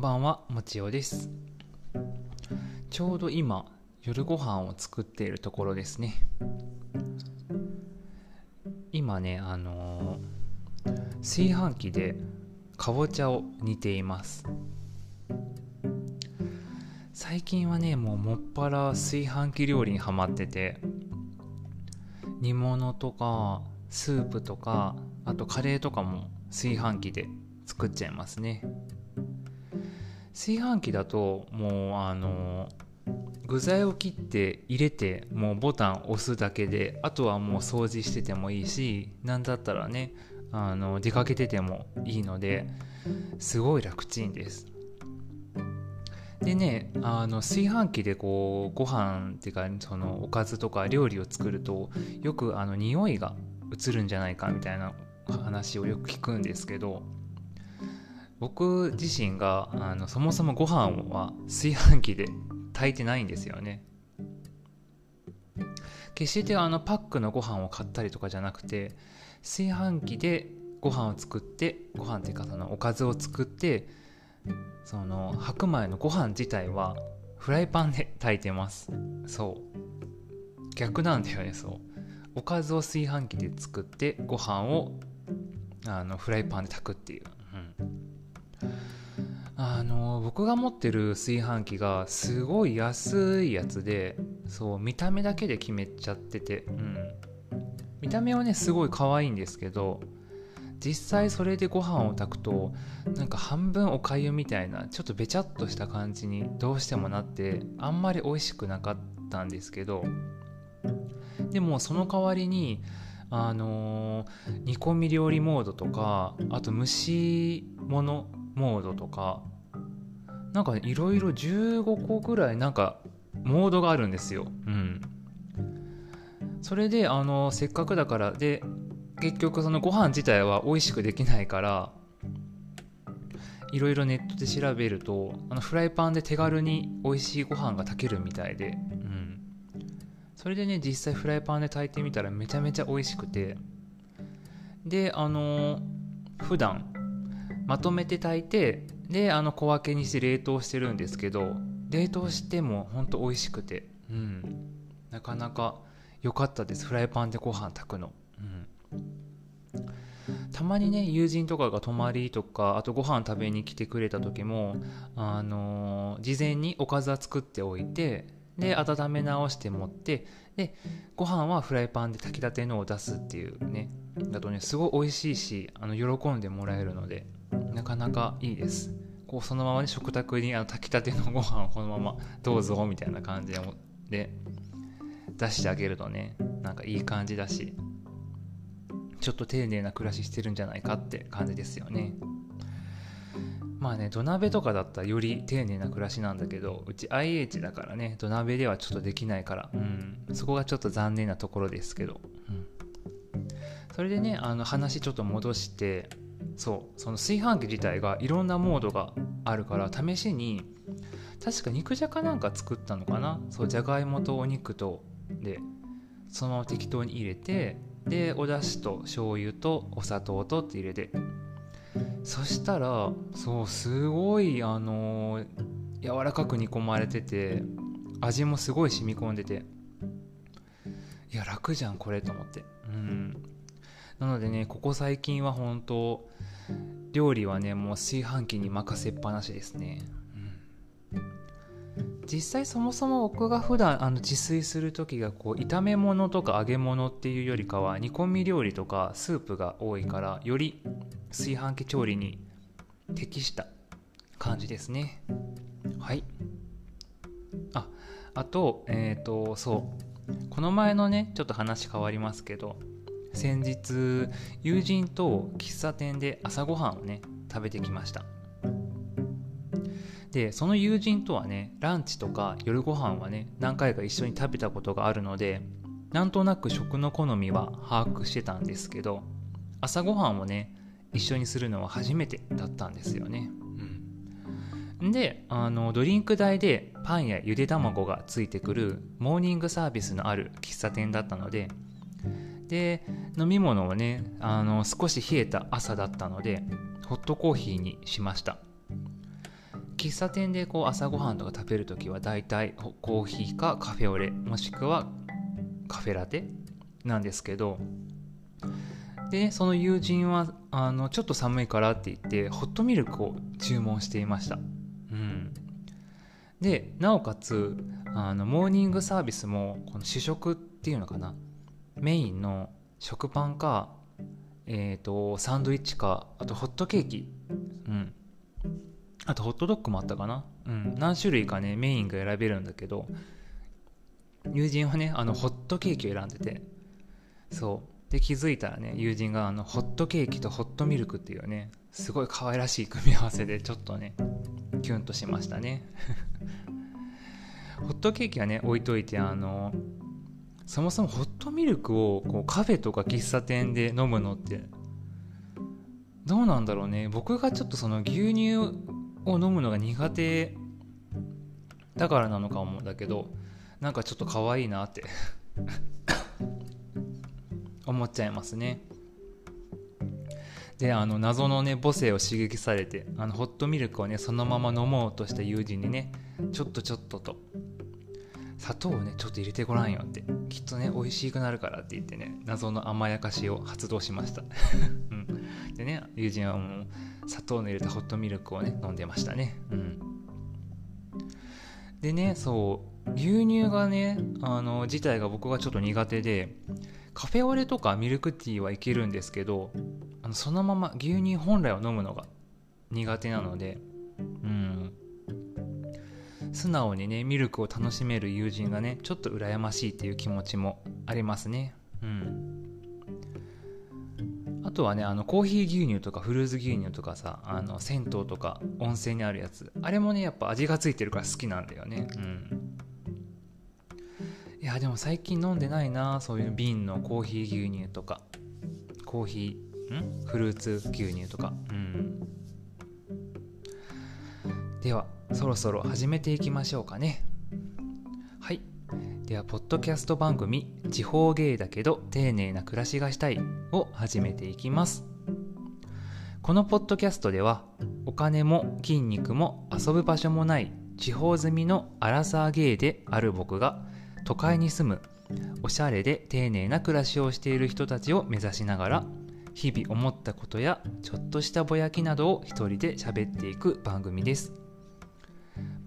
んばんはもちおです。ちょうど今夜ご飯を作っているところですね。今ねあのー、炊飯器でかぼちゃを煮ています。最近はねもうもっぱら炊飯器料理にはまってて煮物とかスープとかあとカレーとかも炊飯器で作っちゃいますね。炊飯器だともうあの具材を切って入れてもうボタン押すだけであとはもう掃除しててもいいし何だったらねあの出かけててもいいのですごい楽ちんです。でねあの炊飯器でこうご飯っていうかそのおかずとか料理を作るとよくあの匂いが移るんじゃないかみたいな話をよく聞くんですけど僕自身があのそもそもご飯は炊飯器で炊いてないんですよね。決してあのパックのご飯を買ったりとかじゃなくて炊飯器でご飯を作ってご飯っていうかそのおかずを作ってその白米のご飯自体はフライパンで炊いてます。そう。逆なんだよねそう。おかずを炊飯器で作ってご飯をあのフライパンで炊くっていう、僕が持ってる炊飯器がすごい安いやつでそう見た目だけで決めちゃってて、うん、見た目はねすごい可愛いんですけど実際それでご飯を炊くとなんか半分おかゆみたいなちょっとべちゃっとした感じにどうしてもなってあんまり美味しくなかったんですけどでもその代わりにあのー、煮込み料理モードとかあと蒸し物モードとかなんかいろいろ15個ぐらいなんかモードがあるんですよ。うん。それであのせっかくだからで結局そのご飯自体は美味しくできないからいろいろネットで調べるとあのフライパンで手軽に美味しいご飯が炊けるみたいで、うん、それでね実際フライパンで炊いてみたらめちゃめちゃ美味しくてであの普段まとめて炊いてであの小分けにして冷凍してるんですけど冷凍してもほんと美味しくて。うん。なかなか良かったです。フライパンでご飯炊くの。うん。たまにね友人とかが泊まりとかあとご飯食べに来てくれた時もあのー、事前におかずは作っておいてで温め直して持ってでご飯はフライパンで炊きたてのを出すっていうね。だとねすごい美味しいしあの喜んでもらえるので。なかなかいいです。こうそのままね食卓にあの炊きたてのご飯をこのままどうぞみたいな感じで出してあげるとねなんかいい感じだしちょっと丁寧な暮らししてるんじゃないかって感じですよね。まあね土鍋とかだったらより丁寧な暮らしなんだけどうち IH だからね土鍋ではちょっとできないから、うん、そこがちょっと残念なところですけど、うん、それでねあの話ちょっと戻してそうその炊飯器自体がいろんなモードがあるから試しに確か肉じゃがなんか作ったのかな？そうじゃがいもとお肉とでそのまま適当に入れてでお出汁と醤油とお砂糖とって入れて。そしたらそうすごいあのー、柔らかく煮込まれてて味もすごい染み込んでて。いや楽じゃんこれと思って。うん。なのでねここ最近は本当料理はねもう炊飯器に任せっぱなしですね、うん、実際そもそも僕が普段あの自炊する時がこう炒め物とか揚げ物っていうよりかは煮込み料理とかスープが多いからより炊飯器調理に適した感じですね。はい。ああとえっ、ー、とそう。この前のねちょっと話変わりますけど先日友人と喫茶店で朝ごはんをね食べてきました。でその友人とはねランチとか夜ご飯はね何回か一緒に食べたことがあるのでなんとなく食の好みは把握してたんですけど朝ごはんをね一緒にするのは初めてだったんですよね、うん、であのドリンク代でパンやゆで卵がついてくるモーニングサービスのある喫茶店だったのでで飲み物はねあの少し冷えた朝だったのでホットコーヒーにしました。喫茶店でこう朝ごはんとか食べる時は大体コーヒーかカフェオレもしくはカフェラテなんですけどでその友人はあのちょっと寒いからって言ってホットミルクを注文していました、うん、でなおかつあのモーニングサービスもこの主食っていうのかなメインの食パンか、えーと、サンドイッチかあとホットケーキ、うん、あとホットドッグもあったかな、うん、何種類かねメインが選べるんだけど友人はねあのホットケーキを選んでて。そう。で気づいたらね友人があのホットケーキとホットミルクっていうねすごい可愛らしい組み合わせでちょっとねキュンとしましたね。ホットケーキはね置いといてあのそもそもホットミルクをこうカフェとか喫茶店で飲むのってどうなんだろうね。僕がちょっとその牛乳を飲むのが苦手だからなのかもだけどなんかちょっと可愛いなって 思っちゃいますね。であの謎のね母性を刺激されてあのホットミルクをねそのまま飲もうとした友人にねちょっとちょっとと砂糖をねちょっと入れてごらんよって。きっとね美味しくなるからって言ってね謎の甘やかしを発動しました、うん、でね友人はもう砂糖の入れたホットミルクをね飲んでましたね。うん。でねそう牛乳がねあの自体が僕がちょっと苦手でカフェオレとかミルクティーはいけるんですけどあのそのまま牛乳本来を飲むのが苦手なのでうん。素直にねミルクを楽しめる友人がねちょっと羨ましいっていう気持ちもありますね。うん。あとはねあのコーヒー牛乳とかフルーツ牛乳とかさあの銭湯とか温泉にあるやつあれもねやっぱ味がついてるから好きなんだよね。うん。いやでも最近飲んでないなそういう瓶のコーヒー牛乳とか。コーヒーん？フルーツ牛乳とか。うん。そろそろ始めていきましょうかね。はい。ではポッドキャスト番組「地方芸だけど丁寧な暮らしがしたい」を始めていきます。このポッドキャストではお金も筋肉も遊ぶ場所もない地方住みのアラサーゲイである僕が都会に住むおしゃれで丁寧な暮らしをしている人たちを目指しながら日々思ったことやちょっとしたぼやきなどを一人で喋っていく番組です。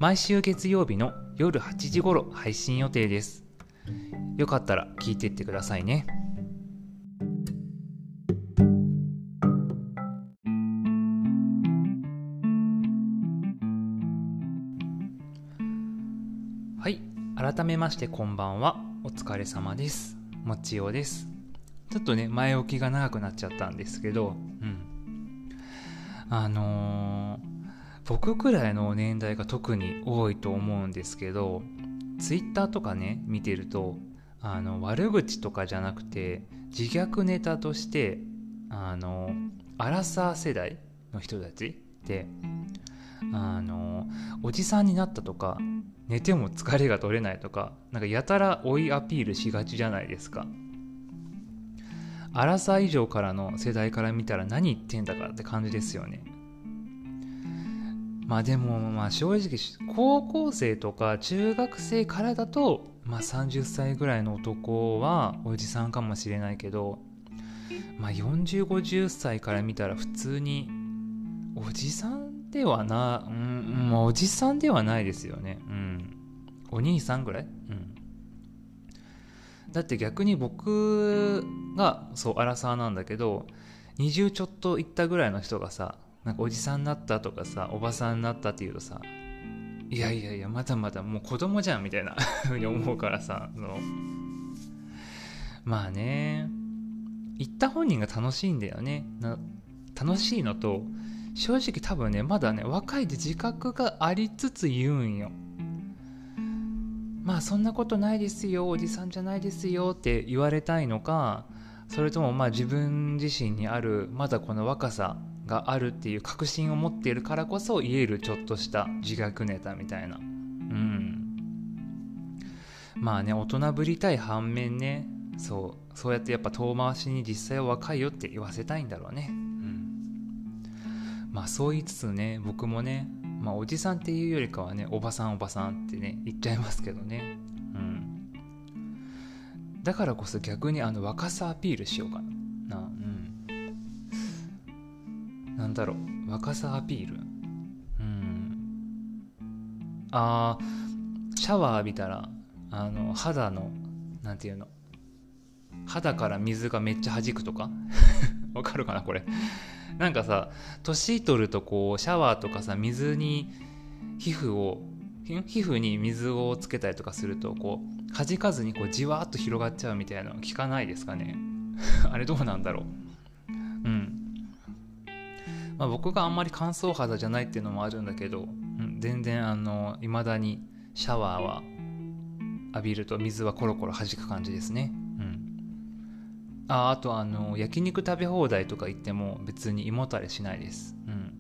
毎週月曜日の夜8時頃配信予定です。よかったら聞いてってくださいね。はい。改めましてこんばんは。お疲れ様です。もちおです。ちょっとね前置きが長くなっちゃったんですけどうん。あのー、僕くらいの年代が特に多いと思うんですけどツイッターとかね見てるとあの悪口とかじゃなくて自虐ネタとしてあのアラサー世代の人たちってあのおじさんになったとか寝ても疲れが取れないとかなんかやたら追いアピールしがちじゃないですか。アラサー以上からの世代から見たら何言ってんだかって感じですよね。まあでもまあ正直高校生とか中学生からだとまあ30歳ぐらいの男はおじさんかもしれないけどまあ4050歳から見たら普通におじさんではな、うん、まあ、おじさんではないですよね。うん。お兄さんぐらい？うん。だって逆に僕が、そう、アラサーなんだけど、20ちょっといったぐらいの人がさ、なんかおじさんになったとかさ、おばさんになったっていうとさ、いやいやいや、まだまだもう子供じゃんみたいな ふうに思うからさ、そのまあね、行った本人が楽しいんだよね。楽しいのと、正直多分ねまだね若いで自覚がありつつ言うんよまあそんなことないですよおじさんじゃないですよって言われたいのかそれともまあ自分自身にあるまだこの若さがあるっていう確信を持っているからこそ言えるちょっとした自虐ネタみたいな。うん。まあね大人ぶりたい反面ね。そうそうやってやっぱ遠回しに実際は若いよって言わせたいんだろうね。うん。まあそう言いつつね僕もねまあおじさんっていうよりかはねおばさんおばさんってね言っちゃいますけどね。うん。だからこそ逆にあの若さアピールしようかな。なんだろう。若さアピール。うん。あシャワー浴びたらあの肌のなんていうの。肌から水がめっちゃ弾くとか？わかるかなこれ。なんかさ年取るとこうシャワーとかさ水に皮膚を皮膚に水をつけたりとかするとこう弾かずにこうじわっと広がっちゃうみたいなの聞かないですかね？あれどうなんだろう？まあ、僕があんまり乾燥肌じゃないっていうのもあるんだけど、うん、全然あの未だにシャワーは浴びると水はコロコロ弾く感じですね。うん。ああとあの焼肉食べ放題とか行っても別に胃もたれしないです。うん。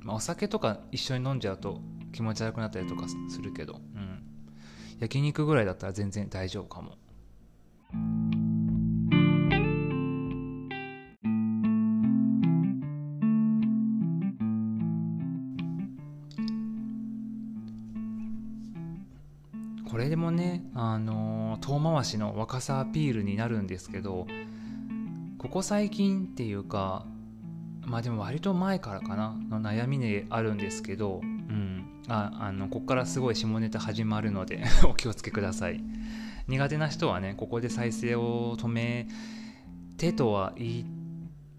まあ、お酒とか一緒に飲んじゃうと気持ち悪くなったりとかするけど、うん、焼肉ぐらいだったら全然大丈夫かも。回しの若さアピールになるんですけどここ最近っていうかまあでも割と前からかなの悩みであるんですけど、うん、ああのここからすごい下ネタ始まるので お気をつけください。苦手な人はねここで再生を止めてとは言い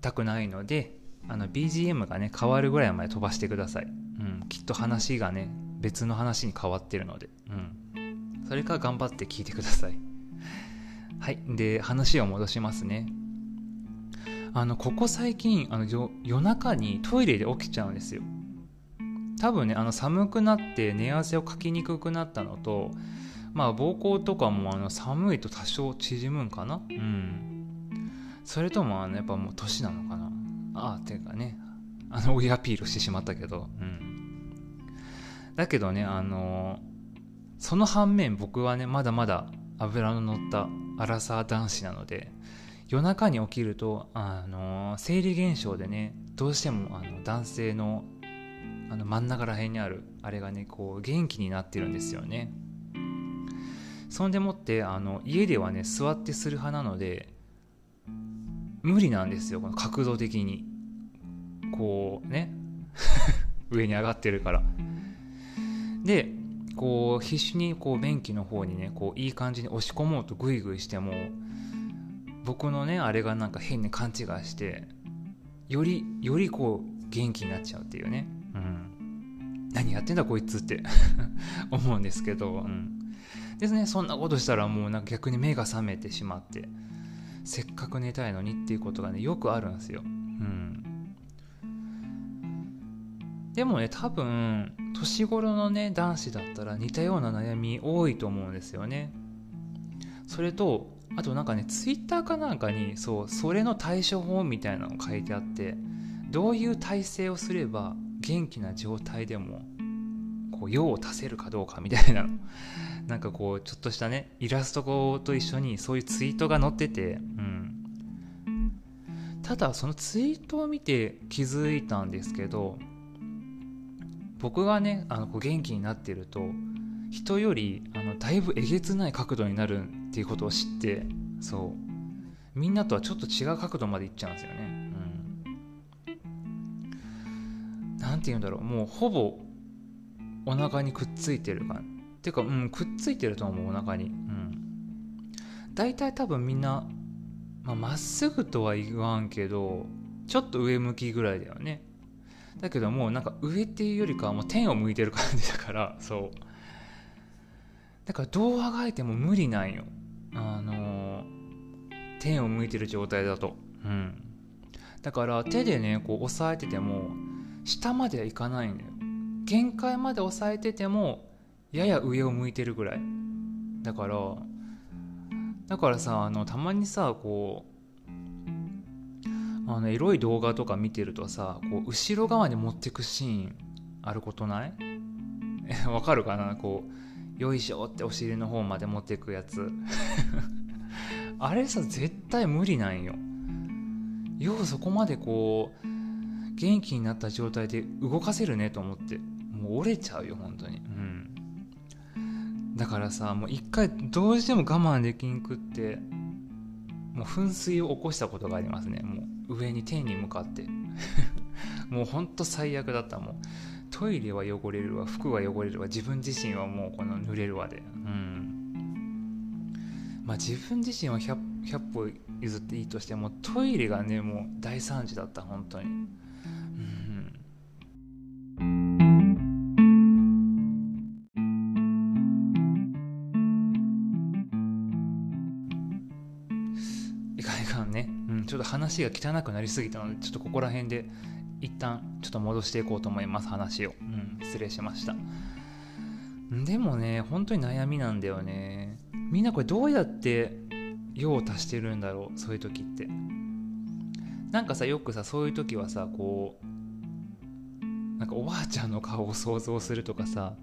たくないのであの BGM がね変わるぐらいまで飛ばしてください、うん、きっと話がね別の話に変わってるので、うん、それか頑張って聞いてください。はい。で話を戻しますね。あのここ最近あの夜中にトイレで起きちゃうんですよ。多分ねあの寒くなって寝汗をかきにくくなったのとまあ膀胱とかもあの寒いと多少縮むんかな？うん。それともあのやっぱもう年なのかな？ああっていうかね。あの親アピールしてしまったけど。うん。だけどねあのその反面僕はねまだまだ脂の乗ったアラサー男子なので夜中に起きると、あの生理現象でねどうしてもあの男性のあの真ん中ら辺にあるあれがねこう元気になってるんですよね。そんでもってあの家ではね座ってする派なので無理なんですよこの角度的に。こうね。上に上がってるから。でこう必死にこう便器の方にねこういい感じに押し込もうとグイグイしても僕のねあれがなんか変に勘違いしてよりよりこう元気になっちゃうっていうね、うん、何やってんだこいつって 思うんですけど、うん、ですねそんなことしたらもうなんか逆に目が覚めてしまってせっかく寝たいのにっていうことがねよくあるんですよ、うん、でもね多分年頃のね男子だったら似たような悩み多いと思うんですよね。それとあとなんかねツイッターかなんかにそうそれの対処法みたいなの書いてあってどういう体勢をすれば元気な状態でもこう用を足せるかどうかみたいな。なんかこうちょっとしたねイラストと一緒にそういうツイートが載ってて、うん、ただそのツイートを見て気づいたんですけど僕がねあのこう元気になってると人よりあのだいぶえげつない角度になるっていうことを知ってそう。みんなとはちょっと違う角度までいっちゃうんですよね。うん。何て言うんだろう。もうほぼお腹にくっついてるかっていうかうんくっついてると思うお腹に。うん。大体多分みんなまあ、まっすぐとは言わんけどちょっと上向きぐらいだよね。だけどもなんか上っていうよりかはもう天を向いてる感じだから そう。だからどうあがいても無理なんよ。あの天を向いてる状態だと。うん。だから手でねこう押さえてても下まではいかないんだよ。限界まで押さえててもやや上を向いてるぐらい。だからだからさあのたまにさこうあのエロい動画とか見てるとさこう後ろ側に持ってくシーンあることない？わかるかな？こうよいしょってお尻の方まで持ってくやつ。あれさ絶対無理なんよ。ようそこまでこう元気になった状態で動かせるねと思って。ももう折れちゃうよ本当に。うん。だからさもう一回どうしても我慢できんくってもう噴水を起こしたことがありますねもう。上に天に向かって。もうほんと最悪だったもうトイレは汚れるわ服は汚れるわ自分自身はもうこの濡れるわで。うん。まあ自分自身は 100, 100歩譲っていいとしてもトイレがねもう大惨事だった本当に。ちょっと話が汚くなりすぎたのでちょっとここら辺で一旦ちょっと戻していこうと思います話を、うん、失礼しました。でもね本当に悩みなんだよね。みんなこれどうやって用を足してるんだろうそういう時って。なんかさよくさそういう時はさこうなんかおばあちゃんの顔を想像するとかさ。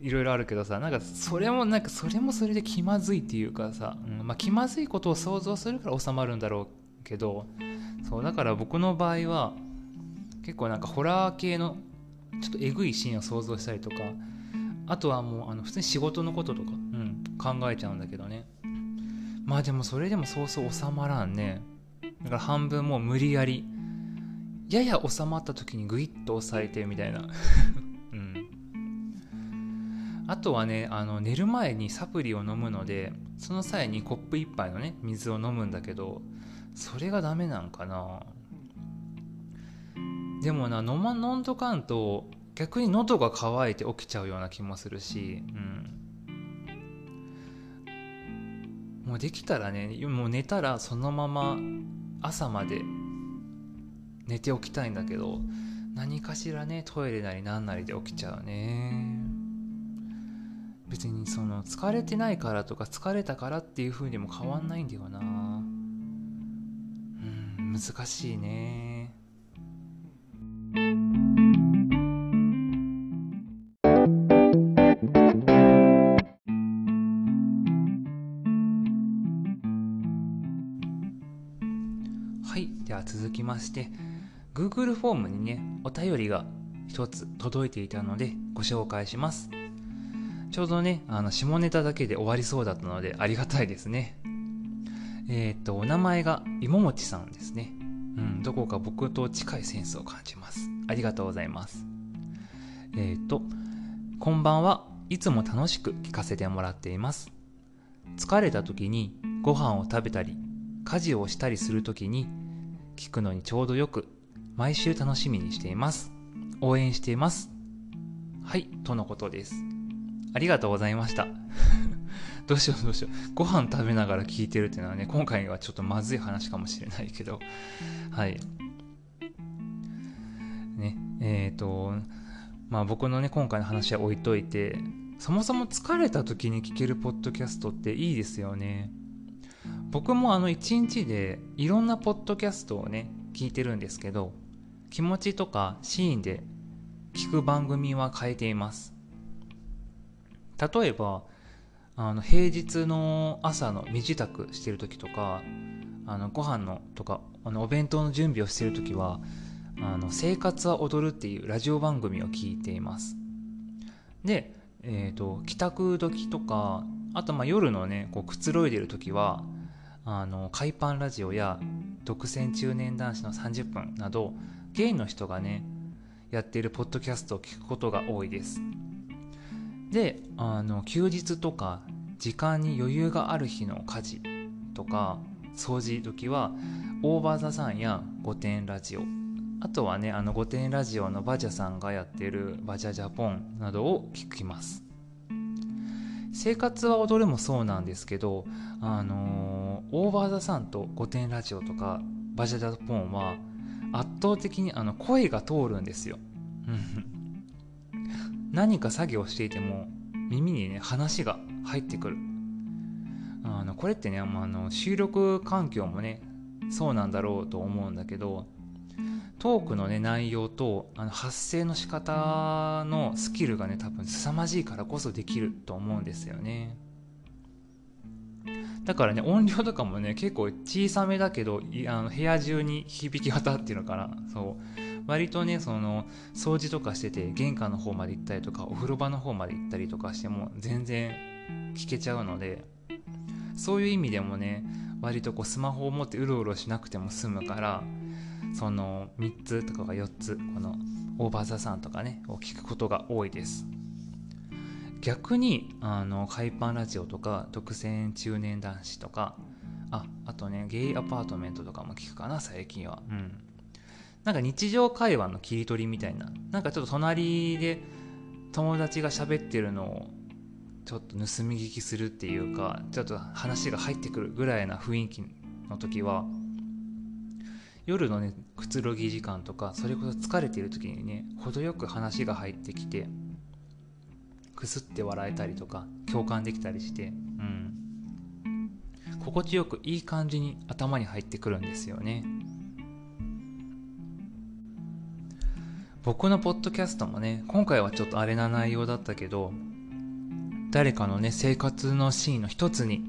いろいろあるけどさなんかそれもなんかそれもそれで気まずいっていうかさ、うん。まあ、気まずいことを想像するから収まるんだろうけどそうだから僕の場合は結構なんかホラー系のちょっとえぐいシーンを想像したりとかあとはもうあの普通に仕事のこととか、うん、考えちゃうんだけどね。まあでもそれでもそうそう収まらんね。だから半分もう無理やりやや収まった時にグイッと押さえてみたいな。うんあとはねあの寝る前にサプリを飲むのでその際にコップ1杯のね水を飲むんだけどそれがダメなんかな。でもな飲ま飲んどかんと逆に喉が渇いて起きちゃうような気もするし、うん、もうできたらねもう寝たらそのまま朝まで寝ておきたいんだけど何かしらねトイレなり何なりで起きちゃうね。別にその疲れてないからとか疲れたからっていう風にも変わんないんだよな。うん難しいね。はいでは続きまして Google フォームにねお便りが一つ届いていたのでご紹介します。ちょうどねあの下ネタだけで終わりそうだったのでありがたいですねえっ、とお名前がいももちさんですねうんどこか僕と近いセンスを感じますありがとうございますえっ、とこんばんはいつも楽しく聞かせてもらっています疲れた時にご飯を食べたり家事をしたりする時に聞くのにちょうどよく、毎週楽しみにしています。応援しています。はい、とのことです。ありがとうございました。どうしようどうしよう。ご飯食べながら聞いてるっていうのはね、今回はちょっとまずい話かもしれないけど、はい。ね、えっ、ー、と、まあ僕のね、今回の話は置いといて、そもそも疲れた時に聞けるポッドキャストっていいですよね。僕もあの一日でいろんなポッドキャストをね聞いてるんですけど気持ちとかシーンで聞く番組は変えています例えばあの平日の朝の身支度してる時とかあのご飯のとかあのお弁当の準備をしてる時はあの生活は踊るっていうラジオ番組を聞いています。で、えーと、帰宅時とかあとまあ夜のねこうくつろいでる時はあの海パンラジオや独占中年男子の30分などゲイの人がねやっているポッドキャストを聞くことが多いです。であの休日とか時間に余裕がある日の家事とか掃除時はオーバーザさんや御殿ラジオ。あとはねあの御殿ラジオのバジャさんがやってるバジャジャポンなどを聞きます。生活は踊るもそうなんですけどあのー、オーバーザさんと御殿ラジオとかバジャダポンは圧倒的にあの声が通るんですよ。何か作業していても耳にね話が入ってくる。あのこれってね、まあ、あの収録環境もねそうなんだろうと思うんだけどトークのね内容とあの発声の仕方のスキルがね多分凄まじいからこそできると思うんですよね。だからね音量とかもね結構小さめだけどあの部屋中に響き渡っていうのかな。そう。割とねその掃除とかしてて玄関の方まで行ったりとかお風呂場の方まで行ったりとかしても全然聞けちゃうのでそういう意味でもね割とこうスマホを持ってうろうろしなくても済むからその3つとかが4つこのオーバーザさんとかねを聞くことが多いです。逆にあの海パンラジオとか独占中年男子とかああとねゲイアパートメントとかも聞くかな最近は。うん。なんか日常会話の切り取りみたいな。なんかちょっと隣で友達が喋ってるのをちょっと盗み聞きするっていうかちょっと話が入ってくるぐらいな雰囲気の時は夜のねくつろぎ時間とかそれこそ疲れてる時にね程よく話が入ってきてくすって笑えたりとか共感できたりしてうん。心地よくいい感じに頭に入ってくるんですよね。僕のポッドキャストもね今回はちょっとあれな内容だったけど誰かのね生活のシーンの一つに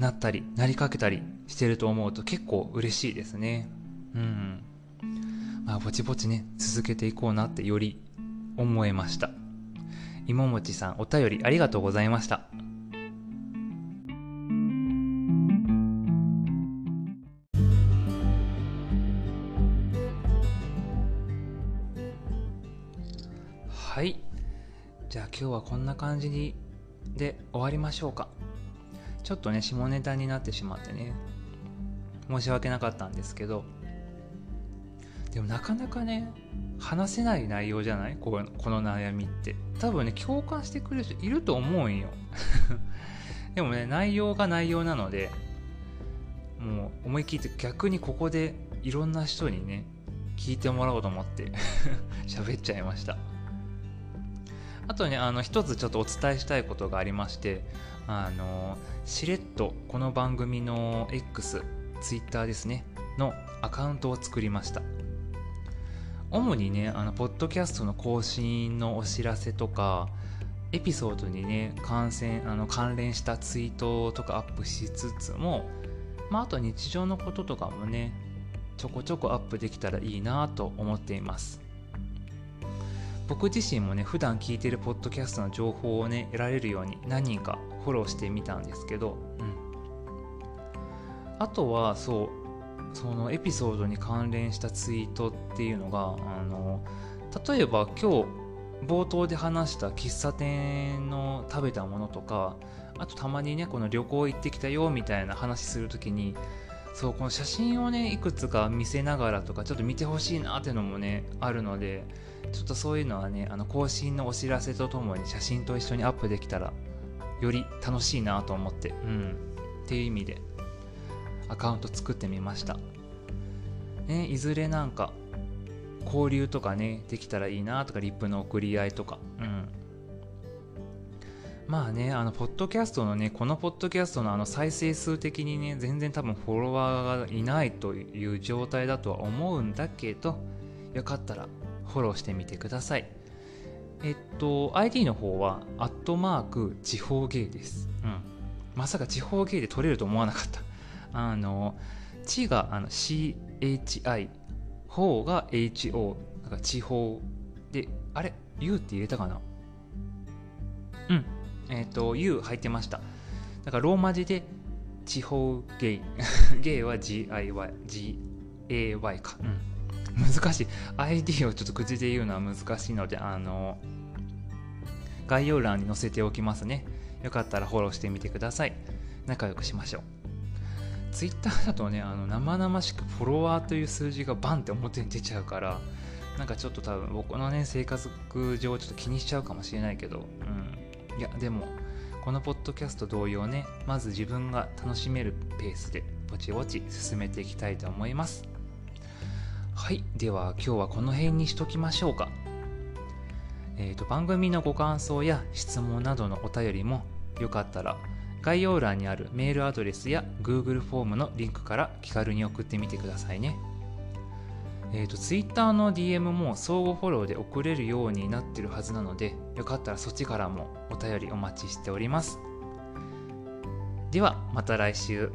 なったりなりかけたりしてると思うと結構嬉しいですね。うん。まあぼちぼちね続けていこうなってより思えました。芋餅さんお便りありがとうございました。じゃあ今日はこんな感じにで終わりましょうか。ちょっとね下ネタになってしまってね。申し訳なかったんですけど。でもなかなかね話せない内容じゃない？このこの悩みって。多分ね共感してくれる人いると思うんよ。でもね内容が内容なのでもう思い切って逆にここでいろんな人にね聞いてもらおうと思って 喋っちゃいました。あとねあの一つちょっとお伝えしたいことがありましてあのしれっとこの番組の X、Twitter ですねのアカウントを作りました。主にねあのポッドキャストの更新のお知らせとかエピソードにね関連あの関連したツイートとかアップしつつも、まあ、あと日常のこととかもねちょこちょこアップできたらいいなと思っています。僕自身もね普段聞いてるポッドキャストの情報をね得られるように何人かフォローしてみたんですけど、うん、あとはそうそのエピソードに関連したツイートっていうのがあの例えば今日冒頭で話した喫茶店の食べたものとかあとたまにねこの旅行行ってきたよみたいな話するときにそうこの写真をねいくつか見せながらとかちょっと見てほしいなっていうのもねあるのでちょっとそういうのはねあの更新のお知らせとともに写真と一緒にアップできたらより楽しいなと思ってうんっていう意味でアカウント作ってみました。ね、いずれなんか交流とかねできたらいいなとかリップの送り合いとかまあねあのポッドキャストのねこのポッドキャストのあの再生数的にね全然多分フォロワーがいないという状態だとは思うんだけどよかったらフォローしてみてください。えっと ID の方はアットマーク地方芸です。うん。まさか地方芸で取れると思わなかった。あの地があの CHI 方が HO なんか地方であれ？U って入れたかな？うん。えっ、ー、と U 入ってました。だからローマ字で地方ゲ イゲイは GIY GAY か、うん、難しい。ID をちょっと口で言うのは難しいのであの概要欄に載せておきますね。よかったらフォローしてみてください。仲良くしましょう。ツイッターだとねあの生々しくフォロワーという数字がバンって表に出ちゃうからなんかちょっと多分僕のね生活上ちょっと気にしちゃうかもしれないけど、うん、いやでもこのポッドキャスト同様ねまず自分が楽しめるペースでぼちぼち進めていきたいと思いますはいでは今日はこの辺にしときましょうかえーと番組のご感想や質問などのお便りもよかったら概要欄にあるメールアドレスや Google フォームのリンクから気軽に送ってみてくださいね。えっ、ー、と、Twitter の DM も相互フォローで送れるようになってるはずなので、よかったらそっちからもお便りお待ちしております。では、また来週。